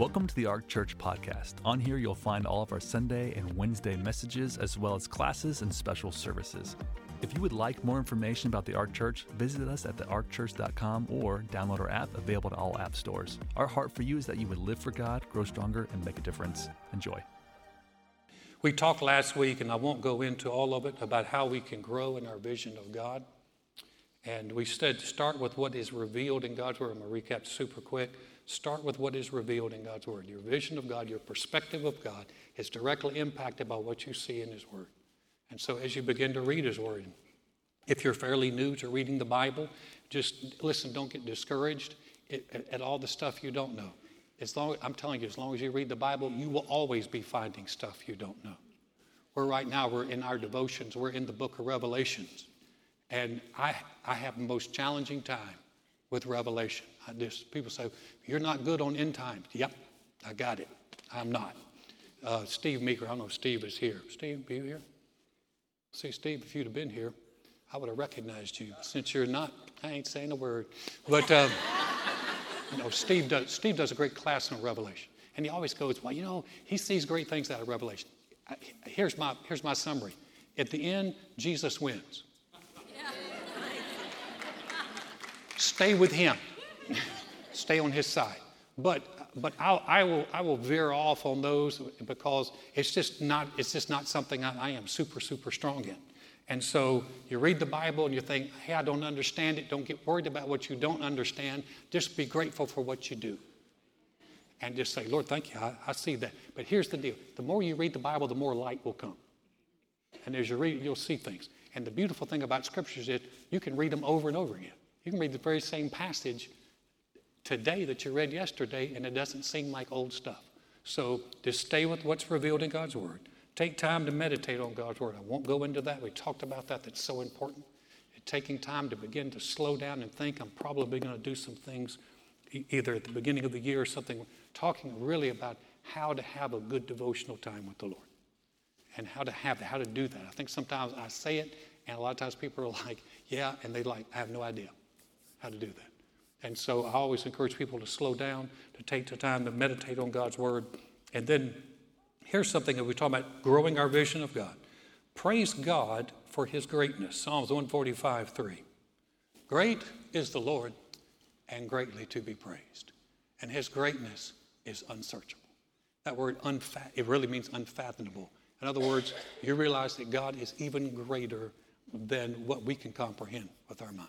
Welcome to the Ark Church podcast. On here, you'll find all of our Sunday and Wednesday messages, as well as classes and special services. If you would like more information about the Ark Church, visit us at thearkchurch.com or download our app available to all app stores. Our heart for you is that you would live for God, grow stronger, and make a difference. Enjoy. We talked last week, and I won't go into all of it, about how we can grow in our vision of God. And we said start with what is revealed in God's Word. I'm going to recap super quick. Start with what is revealed in God's Word. Your vision of God, your perspective of God is directly impacted by what you see in His Word. And so as you begin to read His Word, if you're fairly new to reading the Bible, just listen, don't get discouraged at, all the stuff you don't know. As long, I'm telling you, as long as you read the Bible, you will always be finding stuff you don't know. We're right now, we're in our devotions, we're in the book of Revelations. And I, I have the most challenging time with Revelation. I just, people say, You're not good on end times. Yep, I got it. I'm not. Uh, Steve Meeker, I don't know if Steve is here. Steve, are you here? See, Steve, if you'd have been here, I would have recognized you. Since you're not, I ain't saying a word. But, um, you know, Steve does, Steve does a great class on Revelation. And he always goes, Well, you know, he sees great things out of Revelation. Here's my, here's my summary. At the end, Jesus wins. Stay with him. Stay on his side. But but I'll, I will I will veer off on those because it's just not it's just not something I, I am super super strong in. And so you read the Bible and you think, hey, I don't understand it. Don't get worried about what you don't understand. Just be grateful for what you do. And just say, Lord, thank you. I, I see that. But here's the deal the more you read the Bible, the more light will come. And as you read, you'll see things. And the beautiful thing about scriptures is you can read them over and over again. You can read the very same passage today that you read yesterday, and it doesn't seem like old stuff. So just stay with what's revealed in God's Word. Take time to meditate on God's Word. I won't go into that. We talked about that. That's so important. Taking time to begin to slow down and think. I'm probably going to do some things either at the beginning of the year or something, talking really about how to have a good devotional time with the Lord and how to have that, how to do that. I think sometimes I say it, and a lot of times people are like, yeah, and they like, I have no idea how to do that. And so I always encourage people to slow down, to take the time to meditate on God's Word. And then here's something that we talk about growing our vision of God. Praise God for His greatness. Psalms 145 3. Great is the Lord and greatly to be praised. And His greatness is unsearchable. That word, unfa- it really means unfathomable. In other words, you realize that God is even greater than what we can comprehend with our mind.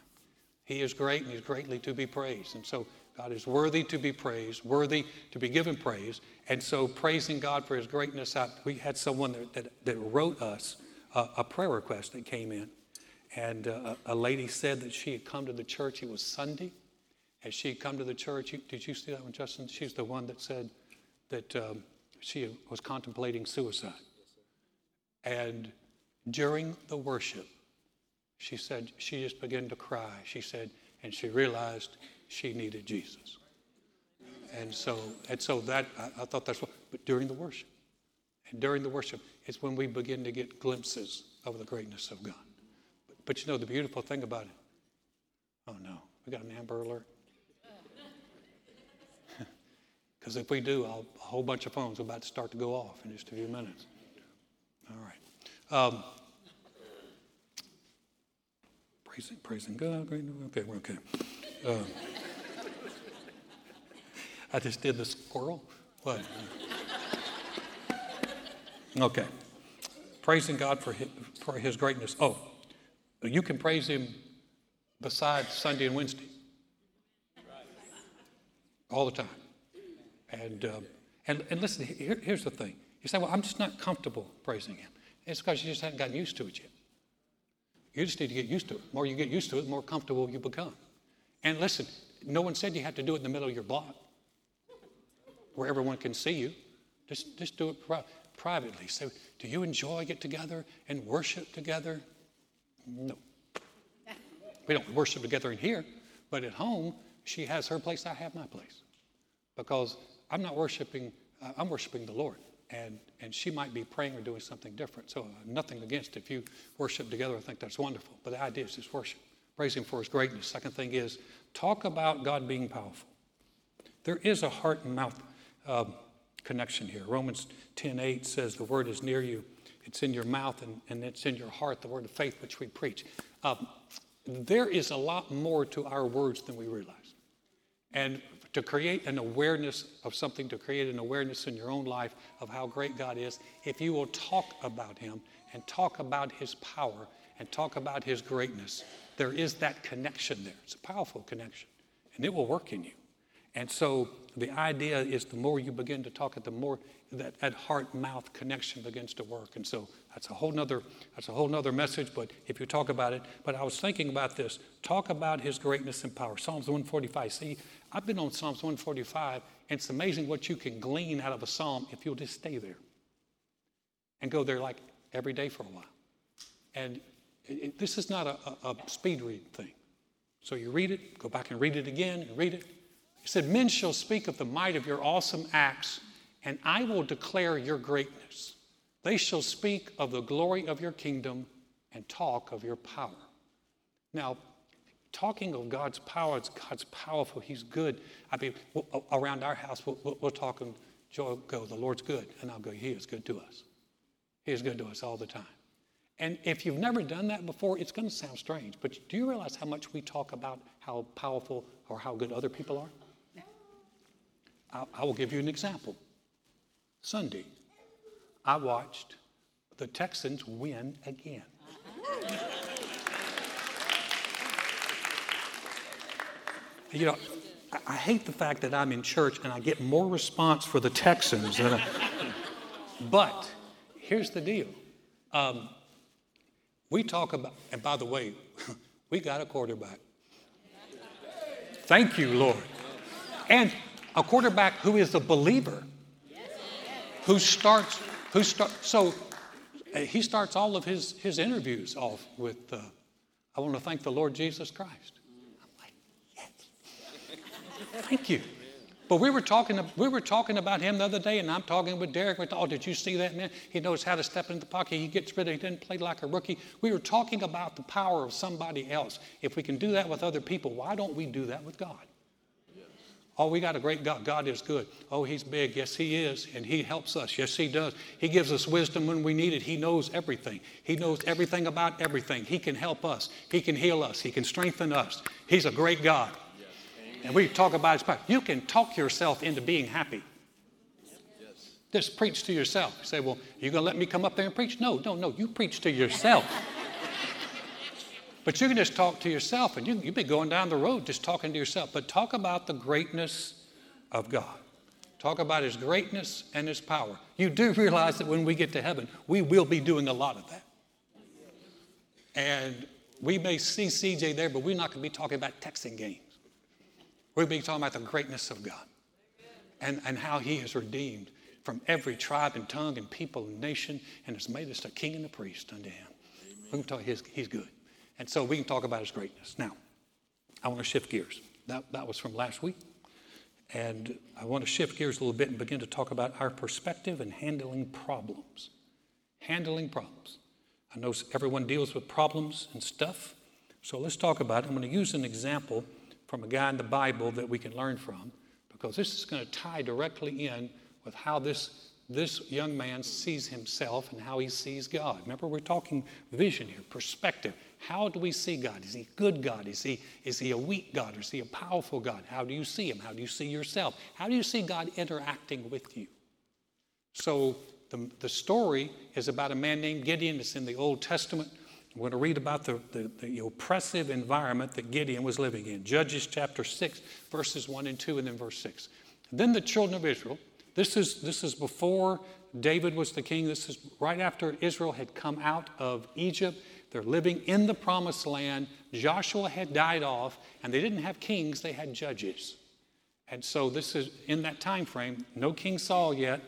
He is great and He's greatly to be praised. And so God is worthy to be praised, worthy to be given praise. And so praising God for His greatness, I, we had someone that, that, that wrote us a, a, prayer request that came in. And uh, a lady said that she had come to the church, it was Sunday. As she had come to the church, did you see that one, Justin? She's the one that said that um, she was contemplating suicide. And during the worship, she said she just began to cry. She said, and she realized she needed Jesus. And so, and so that I, I thought that's what. But during the worship, and during the worship, it's when we begin to get glimpses of the greatness of God. But, but you know the beautiful thing about it. Oh no, we got an Amber Alert. Because if we do, I'll, a whole bunch of phones are about to start to go off in just a few minutes. All right. Um, Praising, praising God. Okay, we're okay. Uh, I just did the squirrel. What? Okay. Praising God for his, for his greatness. Oh, you can praise him besides Sunday and Wednesday. All the time. And, um, and, and listen, here, here's the thing. You say, well, I'm just not comfortable praising him. It's because you just haven't gotten used to it yet. You just need to get used to it. The more you get used to it, the more comfortable you become. And listen, no one said you have to do it in the middle of your block where everyone can see you. Just, just do it pri- privately. So, do you enjoy get together and worship together? No. We don't worship together in here, but at home, she has her place, I have my place. Because I'm not worshiping, uh, I'm worshiping the Lord and, and she might be praying or doing something different. So, uh, nothing against if you worship together, I think that's wonderful. But the idea is just worship. Praise Him for His greatness. Second thing is talk about God being powerful. There is a heart and mouth. Uh, connection here. Romans 10:8 says the word is near you. It's in your mouth and, and it's in your heart, the word of faith which we preach. Um, there is a lot more to our words than we realize. And to create an awareness of something, to create an awareness in your own life of how great God is, if you will talk about Him and talk about His power and talk about His greatness, there is that connection there. It's a powerful connection, and it will work in you. And so the idea is the more you begin to talk it, the more that, that heart-mouth connection begins to work. And so that's a whole nother that's a whole nother message, but if you talk about it, but I was thinking about this. Talk about his greatness and power. Psalms 145. See, I've been on Psalms 145, and it's amazing what you can glean out of a psalm if you'll just stay there. And go there like every day for a while. And it, it, this is not a, a, a speed read thing. So you read it, go back and read it again, and read it, he said, Men shall speak of the might of your awesome acts, and I will declare your greatness. They shall speak of the glory of your kingdom and talk of your power. Now, talking of God's power, it's God's powerful. He's good. I mean, around our house, we'll, we'll talk and go, the Lord's good. And I'll go, He is good to us. He is good to us all the time. And if you've never done that before, it's going to sound strange. But do you realize how much we talk about how powerful or how good other people are? I, will give you an example. Sunday, I watched the Texans win again. You know, I hate the fact that I'm in church and I get more response for the Texans than I, but here's the deal. Um, we talk about, and by the way, we got a quarterback. Thank you, Lord. And a quarterback who is a believer, who starts, who start, so uh, he starts all of his, his interviews off with, uh, I want to thank the Lord Jesus Christ. I'm like, yes. Thank you. But we were talking, we were talking about him the other day, and I'm talking with Derek. Thought, oh, did you see that man? He knows how to step into the pocket. He gets rid of. He didn't play like a rookie. We were talking about the power of somebody else. If we can do that with other people, why don't we do that with God? Oh, we got a great God. God is good. Oh, He's big. Yes, He is. And He helps us. Yes, He does. He gives us wisdom when we need it. He knows everything. He knows everything about everything. He can help us. He can heal us. He can strengthen us. He's a great God. And we talk about His power. You can talk yourself into being happy. Just preach to yourself. You say, well, you going to let me come up there and preach? No, no, no. You preach to yourself. But you can just talk to yourself, and you, you've been going down the road just talking to yourself. But talk about the greatness of God. Talk about His greatness and His power. You do realize that when we get to heaven, we will be doing a lot of that. And we may see CJ there, but we're not going to be talking about Texans games. We're going to be talking about the greatness of God and, and how He has redeemed from every tribe and tongue and people and nation and has made us a king and a priest unto Him. We're going to talk his, He's good. And so we can talk about his greatness. Now, I want to shift gears. That, that was from last week. And I want to shift gears a little bit and begin to talk about our perspective and handling problems. Handling problems. I know everyone deals with problems and stuff. So let's talk about it. I'm going to use an example from a guy in the Bible that we can learn from because this is going to tie directly in with how this this young man sees himself and how he sees God. Remember, we're talking vision here, perspective. How do we see God? Is he good God? Is he, is he a weak God? Or is he a powerful God? How do you see him? How do you see yourself? How do you see God interacting with you? So the, the story is about a man named Gideon. It's in the Old Testament. We're going to read about the, the, the, oppressive environment that Gideon was living in. Judges chapter 6, verses 1 and 2, and then verse 6. then the children of Israel, this is, this is before David was the king. This is right after Israel had come out of Egypt they're living in the promised land. Joshua had died off, and they didn't have kings, they had judges. And so this is in that time frame, no King Saul yet.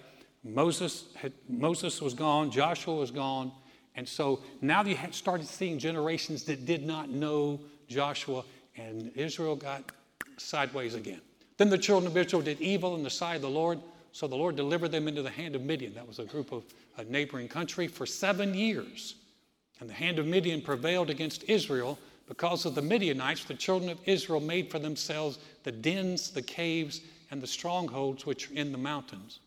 Moses, had, Moses was gone, Joshua was gone. And so now you had started seeing generations that did not know Joshua, and Israel got sideways again. Then the children of Israel did evil in the sight of the Lord, so the Lord delivered them into the hand of Midian. That was a group of a neighboring country for seven years. And the hand of Midian prevailed against Israel because of the Midianites, the children of Israel made for themselves the dens, the caves, and the strongholds which are in the mountains.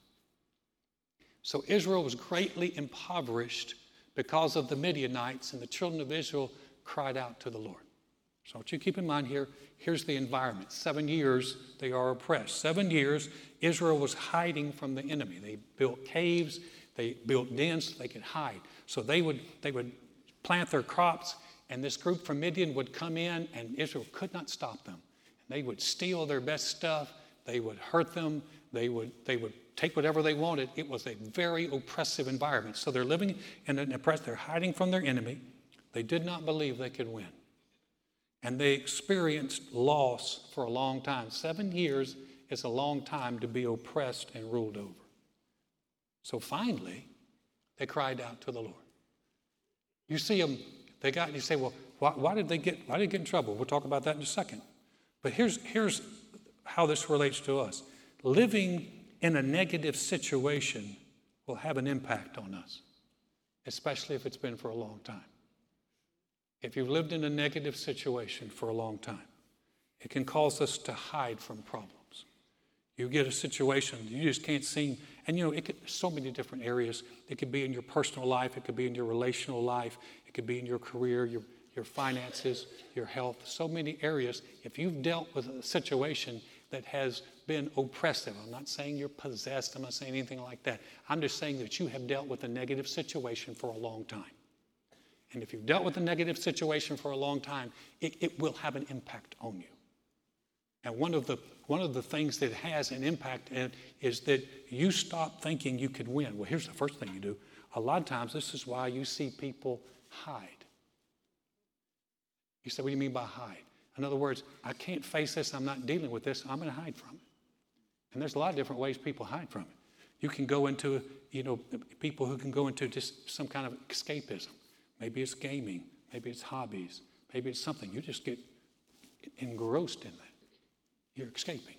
So Israel was greatly impoverished because of the Midianites, and the children of Israel cried out to the Lord. So, what you keep in mind here here's the environment. Seven years they are oppressed. Seven years Israel was hiding from the enemy. They built caves, they built dens so they could hide. So they would, they would plant their crops, and this group from Midian would come in, and Israel could not stop them. They would steal their best stuff, they would hurt them, they would, they would take whatever they wanted. It was a very oppressive environment. So they're living in an oppressed, they're hiding from their enemy. They did not believe they could win. And they experienced loss for a long time. Seven years is a long time to be oppressed and ruled over. So finally, they cried out to the Lord. You see them, they got, you say, well, why, why, did they get, why did they get in trouble? We'll talk about that in a second. But here's, here's how this relates to us. Living in a negative situation will have an impact on us, especially if it's been for a long time. If you've lived in a negative situation for a long time, it can cause us to hide from problems. You get a situation you just can't seem, and you know, it could, so many different areas. It could be in your personal life, it could be in your relational life, it could be in your career, your, your finances, your health, so many areas. If you've dealt with a situation that has been oppressive, I'm not saying you're possessed, I'm not saying anything like that. I'm just saying that you have dealt with a negative situation for a long time. And if you've dealt with a negative situation for a long time, it, it will have an impact on you. And one of the one of the things that has an impact is that you stop thinking you can win. Well, here's the first thing you do. A lot of times, this is why you see people hide. You say, What do you mean by hide? In other words, I can't face this, I'm not dealing with this, I'm going to hide from it. And there's a lot of different ways people hide from it. You can go into, you know, people who can go into just some kind of escapism. Maybe it's gaming, maybe it's hobbies, maybe it's something. You just get engrossed in that. You're escaping.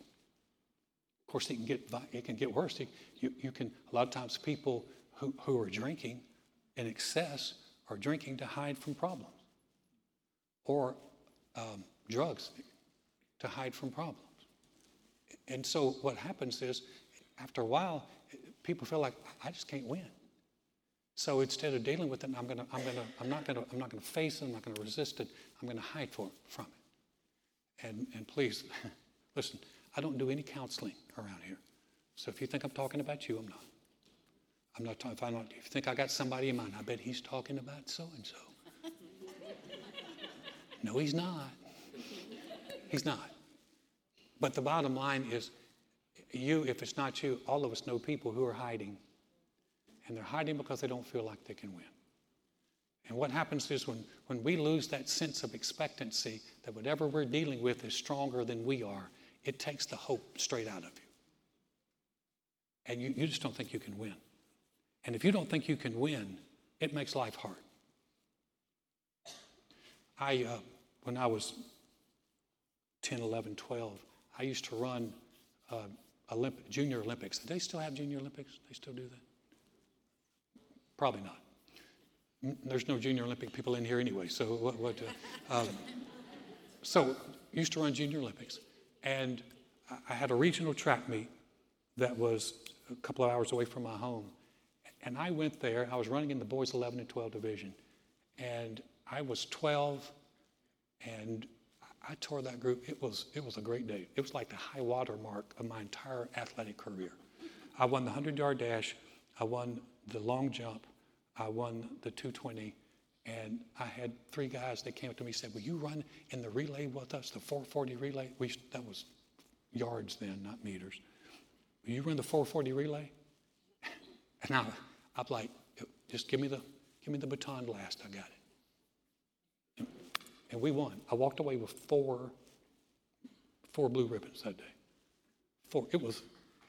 Of course, it can get, it can get worse. You, you can, a lot of times, people who, who are drinking in excess are drinking to hide from problems or um, drugs to hide from problems. And so, what happens is, after a while, people feel like, I just can't win. So instead of dealing with it, I'm gonna, I'm gonna, I'm not gonna, I'm not gonna face it. I'm not gonna resist it. I'm gonna hide for, from it. And and please, listen. I don't do any counseling around here. So if you think I'm talking about you, I'm not. I'm not talking. If I don't, if you think I got somebody in mind, I bet he's talking about so and so. No, he's not. He's not. But the bottom line is, you. If it's not you, all of us know people who are hiding and they're hiding because they don't feel like they can win. And what happens is when, when we lose that sense of expectancy that whatever we're dealing with is stronger than we are, it takes the hope straight out of you. And you, you just don't think you can win. And if you don't think you can win, it makes life hard. I, uh, when I was 10, 11, 12, I used to run uh, Olymp- junior Olympics. Do they still have junior Olympics? They still do that? Probably not. There's no junior Olympic people in here anyway. So what? what uh, um, so used to run junior Olympics, and I had a regional track meet that was a couple of hours away from my home, and I went there. I was running in the boys 11 and 12 division, and I was 12, and I tore that group. It was it was a great day. It was like the high water mark of my entire athletic career. I won the 100 yard dash. I won the long jump. I won the 220. And I had three guys that came up to me and said, Will you run in the relay with us, the 440 relay? We, that was yards then, not meters. Will you run the 440 relay? And I, I'm like, just give me the give me the baton blast. I got it. And we won. I walked away with four four blue ribbons that day. Four. It was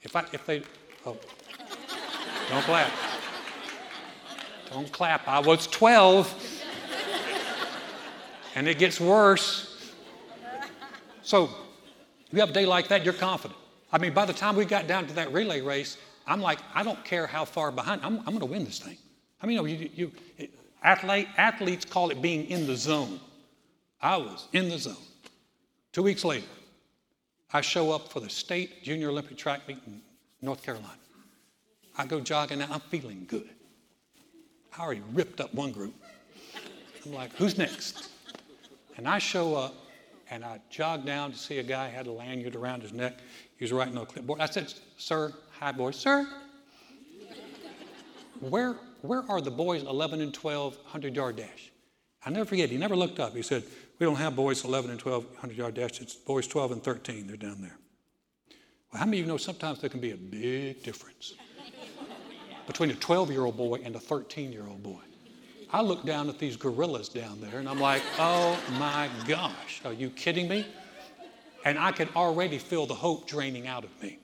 if I if they oh don't clap. Don't clap. I was 12. And it gets worse. So, you have a day like that, you're confident. I mean, by the time we got down to that relay race, I'm like, I don't care how far behind, I'm, I'm going to win this thing. I mean, you, you, athlete, athletes call it being in the zone. I was in the zone. Two weeks later, I show up for the state junior Olympic track meet in North Carolina. I go jogging and I'm feeling good. I already ripped up one group. I'm like, who's next? And I show up and I jog down to see a guy had a lanyard around his neck. He was writing on a clipboard. I said, Sir, hi boys, sir, where, where are the boys 11 and 12 100 yard dash? I never forget, he never looked up. He said, We don't have boys 11 and 12 100 yard dash. It's boys 12 and 13. They're down there. Well, how many of you know sometimes there can be a big difference between a 12 year old boy and a 13 year old boy? I look down at these gorillas down there and I'm like, oh my gosh, are you kidding me? And I could already feel the hope draining out of me.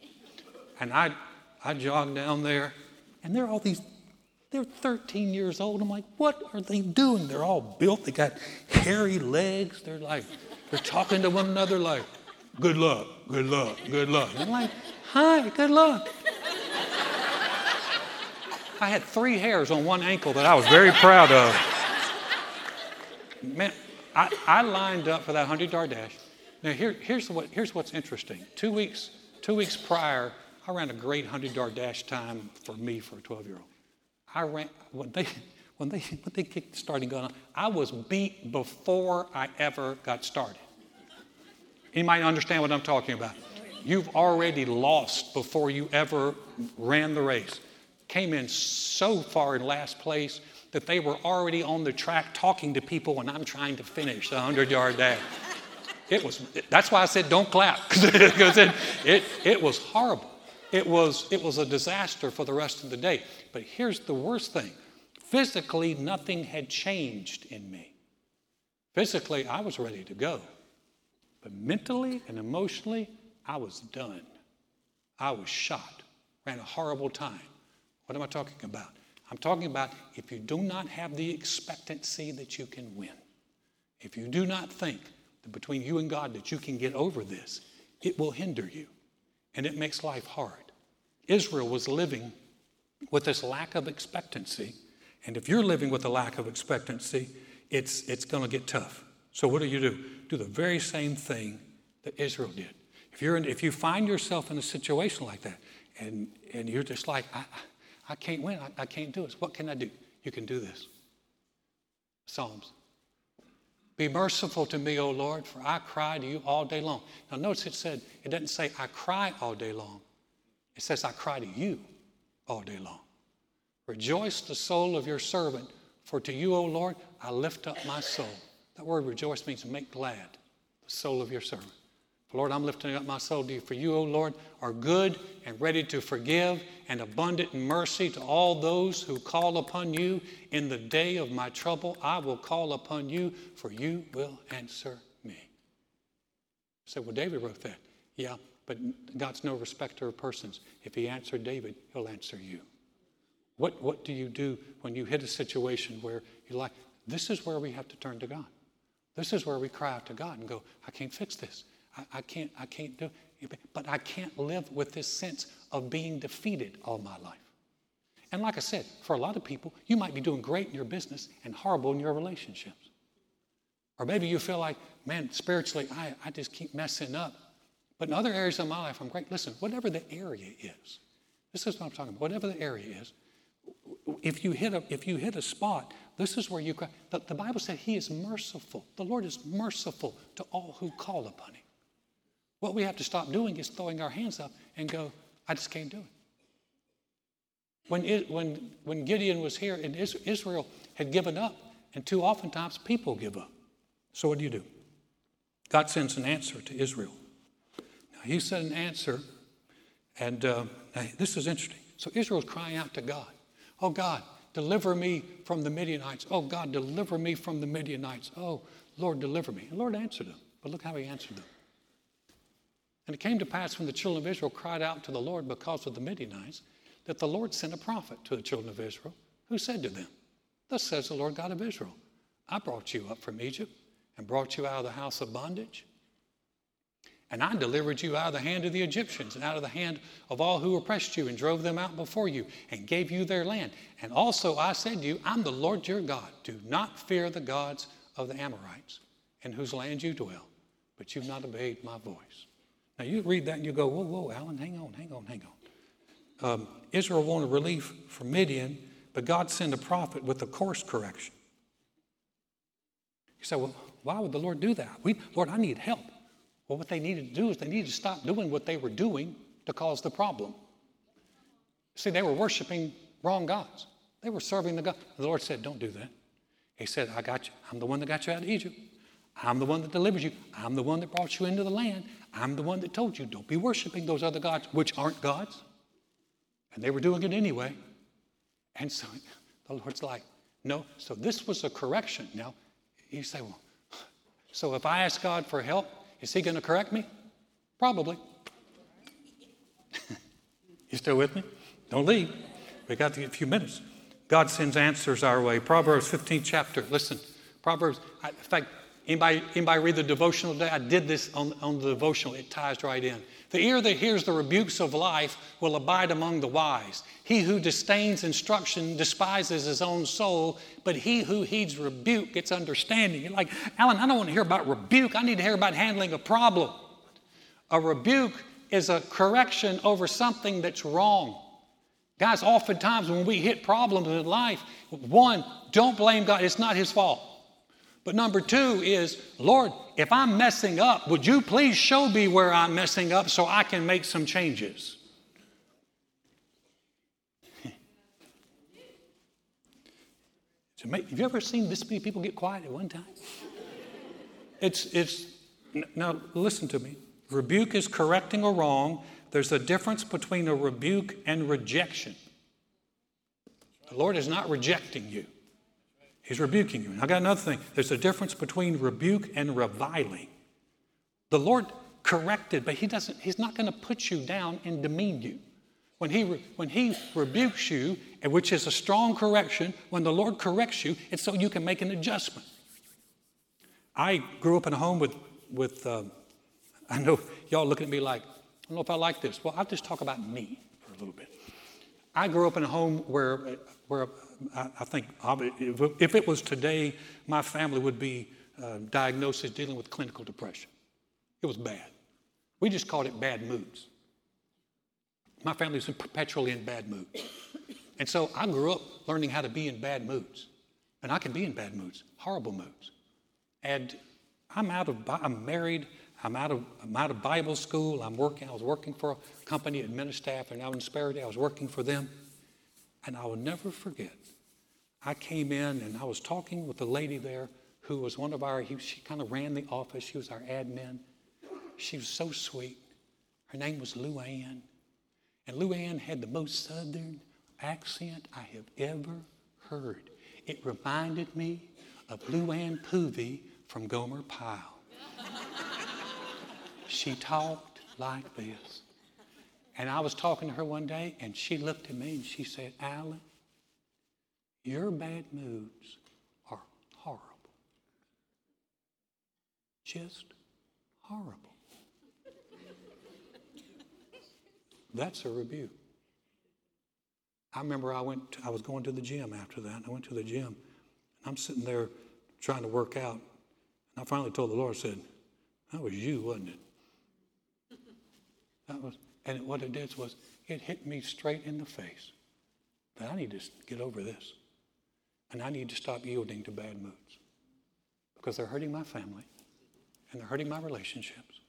And I, I jog down there, and there are all these, they're 13 years old. I'm like, what are they doing? They're all built, they got hairy legs. They're like, they're talking to one another like, good luck, good luck, good luck. I'm like, hi, good luck. I had three hairs on one ankle that I was very proud of. Man, I, I lined up for that 100 yard dash. Now, here, here's, what, here's what's interesting. Two weeks, two weeks prior, I ran a great 100 yard dash time for me for a 12 year old. I ran, when they, when they, when they kicked the starting gun on, I was beat before I ever got started. Anybody understand what I'm talking about? You've already lost before you ever ran the race came in so far in last place that they were already on the track talking to people when I'm trying to finish the 100 yard dash. It was, that's why I said don't clap, because it, it, it was horrible. It was, it was a disaster for the rest of the day. But here's the worst thing physically, nothing had changed in me. Physically, I was ready to go. But mentally and emotionally, I was done. I was shot, ran a horrible time. What am I talking about? I'm talking about if you do not have the expectancy that you can win, if you do not think that between you and God that you can get over this, it will hinder you and it makes life hard. Israel was living with this lack of expectancy, and if you're living with a lack of expectancy, it's, it's going to get tough. So, what do you do? Do the very same thing that Israel did. If, you're in, if you find yourself in a situation like that, and, and you're just like, I, I can't win. I, I can't do this. What can I do? You can do this. Psalms. Be merciful to me, O Lord, for I cry to you all day long. Now, notice it said, it doesn't say I cry all day long. It says I cry to you all day long. Rejoice the soul of your servant, for to you, O Lord, I lift up my soul. That word rejoice means make glad the soul of your servant. Lord, I'm lifting up my soul to you. For you, O Lord, are good and ready to forgive and abundant in mercy to all those who call upon you in the day of my trouble. I will call upon you, for you will answer me. So, well, David wrote that. Yeah, but God's no respecter of persons. If he answered David, he'll answer you. What, what do you do when you hit a situation where you're like, this is where we have to turn to God? This is where we cry out to God and go, I can't fix this. I, I can't, I can't do it. But I can't live with this sense of being defeated all my life. And like I said, for a lot of people, you might be doing great in your business and horrible in your relationships. Or maybe you feel like, man, spiritually, I, I just keep messing up. But in other areas of my life, I'm great. Listen, whatever the area is, this is what I'm talking about. Whatever the area is, if you hit a, if you hit a spot, this is where you cry. The, the Bible said He is merciful. The Lord is merciful to all who call upon Him. What we have to stop doing is throwing our hands up and go, I just can't do it. When, it, when, when Gideon was here and Israel had given up, and too oftentimes people give up. So what do you do? God sends an answer to Israel. Now, he sent an answer, and uh, this is interesting. So Israel's crying out to God, Oh God, deliver me from the Midianites. Oh God, deliver me from the Midianites. Oh Lord, deliver me. And the Lord answered them. But look how he answered them. And it came to pass when the children of Israel cried out to the Lord because of the Midianites, that the Lord sent a prophet to the children of Israel who said to them, Thus says the Lord God of Israel, I brought you up from Egypt and brought you out of the house of bondage. And I delivered you out of the hand of the Egyptians and out of the hand of all who oppressed you and drove them out before you and gave you their land. And also I said to you, I'm the Lord your God. Do not fear the gods of the Amorites in whose land you dwell, but you've not obeyed my voice. Now you read that and you go, whoa, whoa, Alan, hang on, hang on, hang on. Um, Israel wanted relief from Midian, but God sent a prophet with a course correction. You say, well, why would the Lord do that? We, Lord, I need help. Well, what they needed to do is they needed to stop doing what they were doing to cause the problem. See, they were worshiping wrong gods. They were serving the God. The Lord said, Don't do that. He said, I got you. I'm the one that got you out of Egypt. I'm the one that delivers you. I'm the one that brought you into the land. I'm the one that told you, don't be worshiping those other gods, which aren't gods. And they were doing it anyway. And so the Lord's like, no. So this was a correction. Now, you say, well, so if I ask God for help, is He going to correct me? Probably. you still with me? Don't leave. We got a few minutes. God sends answers our way. Proverbs 15 chapter. Listen, Proverbs, in fact, anybody, anybody read the devotional today? I did this on, on the devotional. It ties right in. The ear that hears the rebukes of life will abide among the wise. He who disdains instruction despises his own soul, but he who heeds rebuke gets understanding. You're like, Alan, I don't want to hear about rebuke. I need to hear about handling a problem. A rebuke is a correction over something that's wrong. Guys, oftentimes when we hit problems in life, one, don't blame God, it's not His fault. But number two is, Lord, if I'm messing up, would you please show me where I'm messing up so I can make some changes? Have you ever seen this many people get quiet at one time? It's, it's, now listen to me. Rebuke is correcting a wrong there's a difference between a rebuke and rejection. The Lord is not rejecting you, He's rebuking you. And I got another thing there's a difference between rebuke and reviling. The Lord corrected, but He doesn't, He's not going to put you down and demean you. When he, when he rebukes you, which is a strong correction, when the Lord corrects you, it's so you can make an adjustment. I grew up in a home with, with uh, I know y'all looking at me like, I don't know if I like this. Well, I'll just talk about me for a little bit. I grew up in a home where, where I, I think if it was today, my family would be uh, diagnosed as dealing with clinical depression. It was bad. We just called it bad moods. My family was perpetually in bad moods. And so I grew up learning how to be in bad moods. And I can be in bad moods, horrible moods. And I'm out of, I'm married, I'm out of, I'm out of Bible school. I'm working, I was working for a company at Ministaff and out in Sparrow I was working for them. And I will never forget, I came in and I was talking with a lady there who was one of our, she kind of ran the office. She was our admin. She was so sweet. Her name was Lou Ann. And Lou Ann had the most southern accent I have ever heard. It reminded me of Lou Ann Poovey from Gomer Pyle. She talked like this. And I was talking to her one day, and she looked at me and she said, Alan, your bad moods are horrible. Just horrible. That's a rebuke. I remember I went, I was going to the gym after that. I went to the gym. And I'm sitting there trying to work out. And I finally told the Lord, I said, That was you, wasn't it? That was, and what it did was it hit me straight in the face that I need to get over this. And I need to stop yielding to bad moods because they're hurting my family and they're hurting my relationships.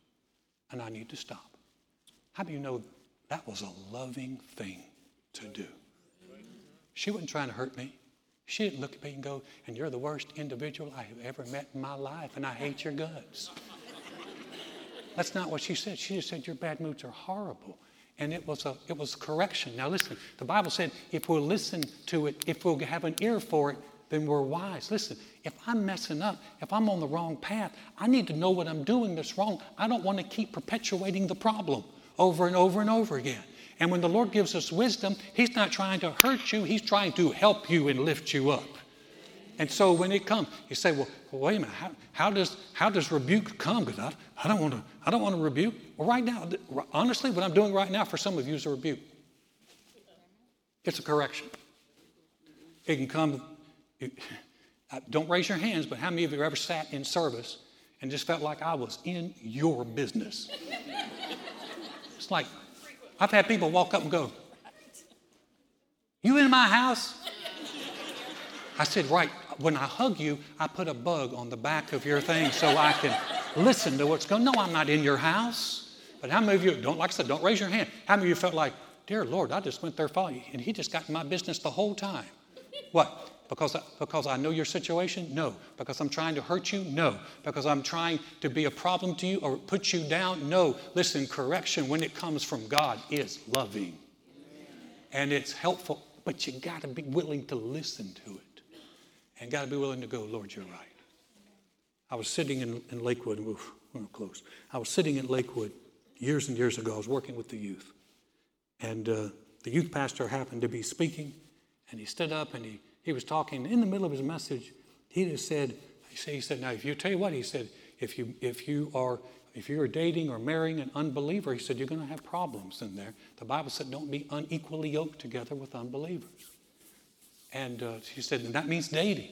And I need to stop. How do you know that was a loving thing to do? She wasn't trying to hurt me. She didn't look at me and go, and you're the worst individual I have ever met in my life, and I hate your guts. That's not what she said. She just said, Your bad moods are horrible. And it was a it was correction. Now listen, the Bible said if we'll listen to it, if we'll have an ear for it, then we're wise. Listen, if I'm messing up, if I'm on the wrong path, I need to know what I'm doing that's wrong. I don't want to keep perpetuating the problem over and over and over again. And when the Lord gives us wisdom, He's not trying to hurt you, He's trying to help you and lift you up. And so when it comes, you say, well, wait a minute, how, how, does, how does rebuke come? Because I, I don't want to I don't want to rebuke. Well, right now, honestly, what I'm doing right now for some of you is a rebuke. It's a correction. It can come, it, uh, don't raise your hands, but how many of you ever sat in service and just felt like I was in your business. It's like, I've had people walk up and go, You in my house? I said, Right. When I hug you, I put a bug on the back of your thing so I can listen to what's going No, I'm not in your house. But how many of you, don't, like I said, don't raise your hand. How many of you felt like, Dear Lord, I just went there for you, and he just got in my business the whole time? What? Because, I, because I know your situation? No. Because I'm trying to hurt you? No. Because I'm trying to be a problem to you or put you down? No. Listen, correction, when it comes from God, is loving. And it's helpful, but you got to be willing to listen to it. And got to be willing to go, Lord, you're right. I was sitting in, in Lakewood, oof, we're close. I was sitting in Lakewood years and years ago. I was working with the youth. And uh, the youth pastor happened to be speaking, and he stood up and he he was talking in the middle of his message. He just said, he said, now if you tell you what, he said, if you if you are if you're dating or marrying an unbeliever, he said you're going to have problems in there. The Bible said don't be unequally yoked together with unbelievers. And uh, he said, and that means dating.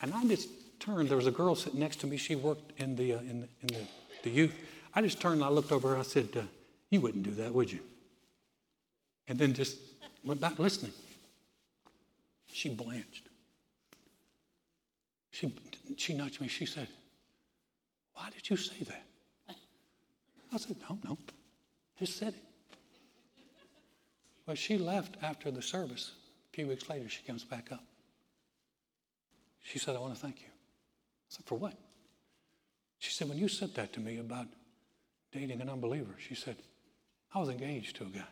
And I just turned. There was a girl sitting next to me. She worked in the uh, in, the, in the, the, youth. I just turned and I looked over her. I said, uh, "You wouldn't do that, would you?" And then just went back listening. She blanched. She, she nudged me. She said, Why did you say that? I said, No, no. Just said it. Well, she left after the service. A few weeks later, she comes back up. She said, I want to thank you. I said, For what? She said, When you said that to me about dating an unbeliever, she said, I was engaged to a guy.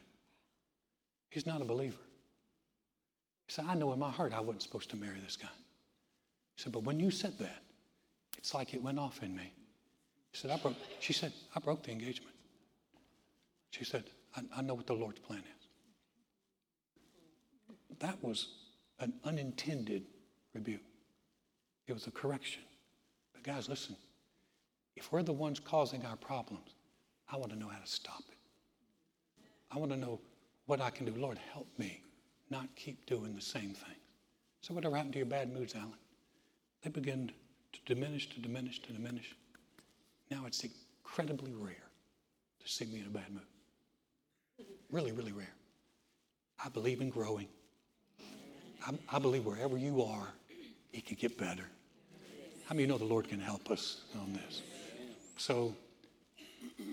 He's not a believer. He said, I know in my heart I wasn't supposed to marry this guy. He said, but when you said that, it's like it went off in me. He said, I broke, she said, I broke the engagement. She said, I, I know what the Lord's plan is. That was an unintended rebuke. It was a correction. But guys, listen, if we're the ones causing our problems, I want to know how to stop it. I want to know what I can do. Lord, help me not keep doing the same things. So, whatever happened to your bad moods, Alan? They begin to diminish, to diminish, to diminish. Now it's incredibly rare to see me in a bad mood. Really, really rare. I believe in growing. I, I believe wherever you are, it can get better. How many know the Lord can help us on this? So,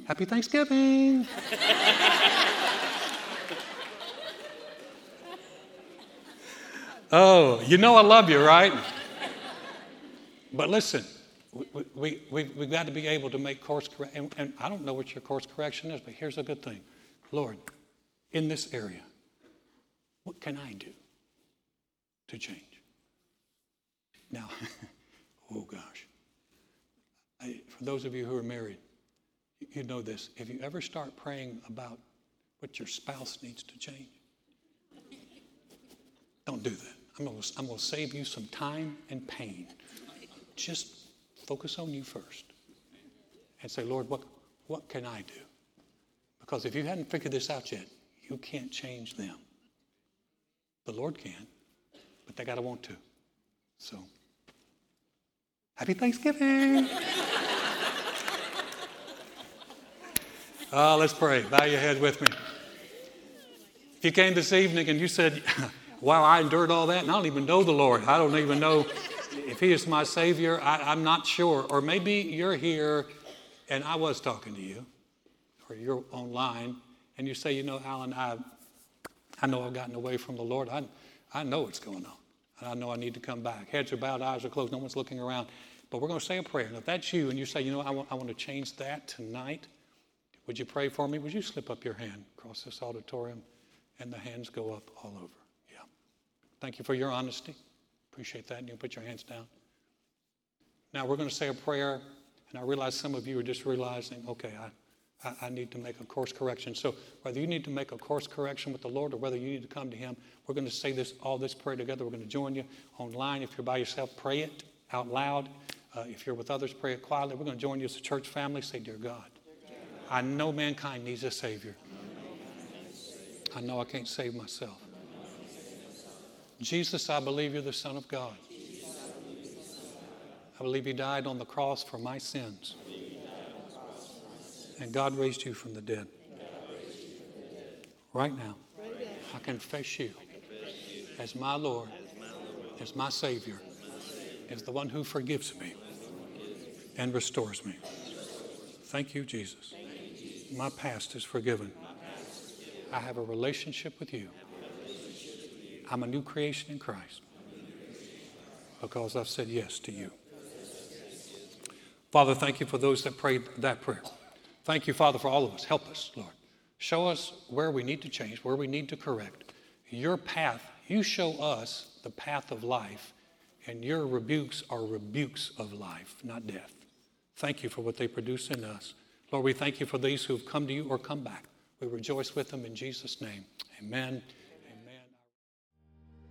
happy Thanksgiving! Oh, you know I love you, right? But listen, we, we, we, we've got to be able to make course correction. And, and I don't know what your course correction is, but here's a good thing. Lord, in this area, what can I do to change? Now, oh gosh. I, for those of you who are married, you know this. If you ever start praying about what your spouse needs to change, don't do that. I'm going to, I'm going to save you some time and pain. Just focus on you first and say, Lord, what, what can I do? Because if you hadn't figured this out yet, you can't change them. The Lord can, but they got to want to. So, happy Thanksgiving. uh, let's pray. Bow your head with me. If you came this evening and you said, wow, I endured all that and I don't even know the Lord. I don't even know if He is my Savior. I, am not sure. Or maybe you're here and I was talking to you, or you're online and you say, you know, Alan, I, I know I've gotten away from the Lord. I, I know what's going on. And I know I need to come back. Heads are bowed, eyes are closed, no one's looking around. But we're going to say a prayer. And if that's you and you say, you know, I want, I want to change that tonight, would you pray for me? Would you slip up your hand across this auditorium? And the hands go up all over. Yeah. Thank you for your honesty. Appreciate that. And you put your hands down. Now we're going to say a prayer, and I realize some of you are just realizing, okay, I, I, I, need to make a course correction. So whether you need to make a course correction with the Lord or whether you need to come to Him, we're going to say this all this prayer together. We're going to join you online. If you're by yourself, pray it out loud. Uh, if you're with others, pray it quietly. We're going to join you as a church family. Say, Dear God, I know mankind needs a Savior. I know I can't save myself. Jesus, I believe you're the Son of God. I believe you died on the cross for my sins. And God raised you from the dead. Right now, I confess you as my Lord, as my Savior, as the one who forgives me and restores me. Thank you, Jesus. My past is forgiven. I have a relationship with you. I'm a new creation in Christ because I've said yes to you. Father, thank you for those that prayed that prayer. Thank you, Father, for all of us. Help us, Lord. Show us where we need to change, where we need to correct. Your path, you show us the path of life, and your rebukes are rebukes of life, not death. Thank you for what they produce in us. Lord, we thank you for these who have come to you or come back. We rejoice with them in Jesus' name. Amen.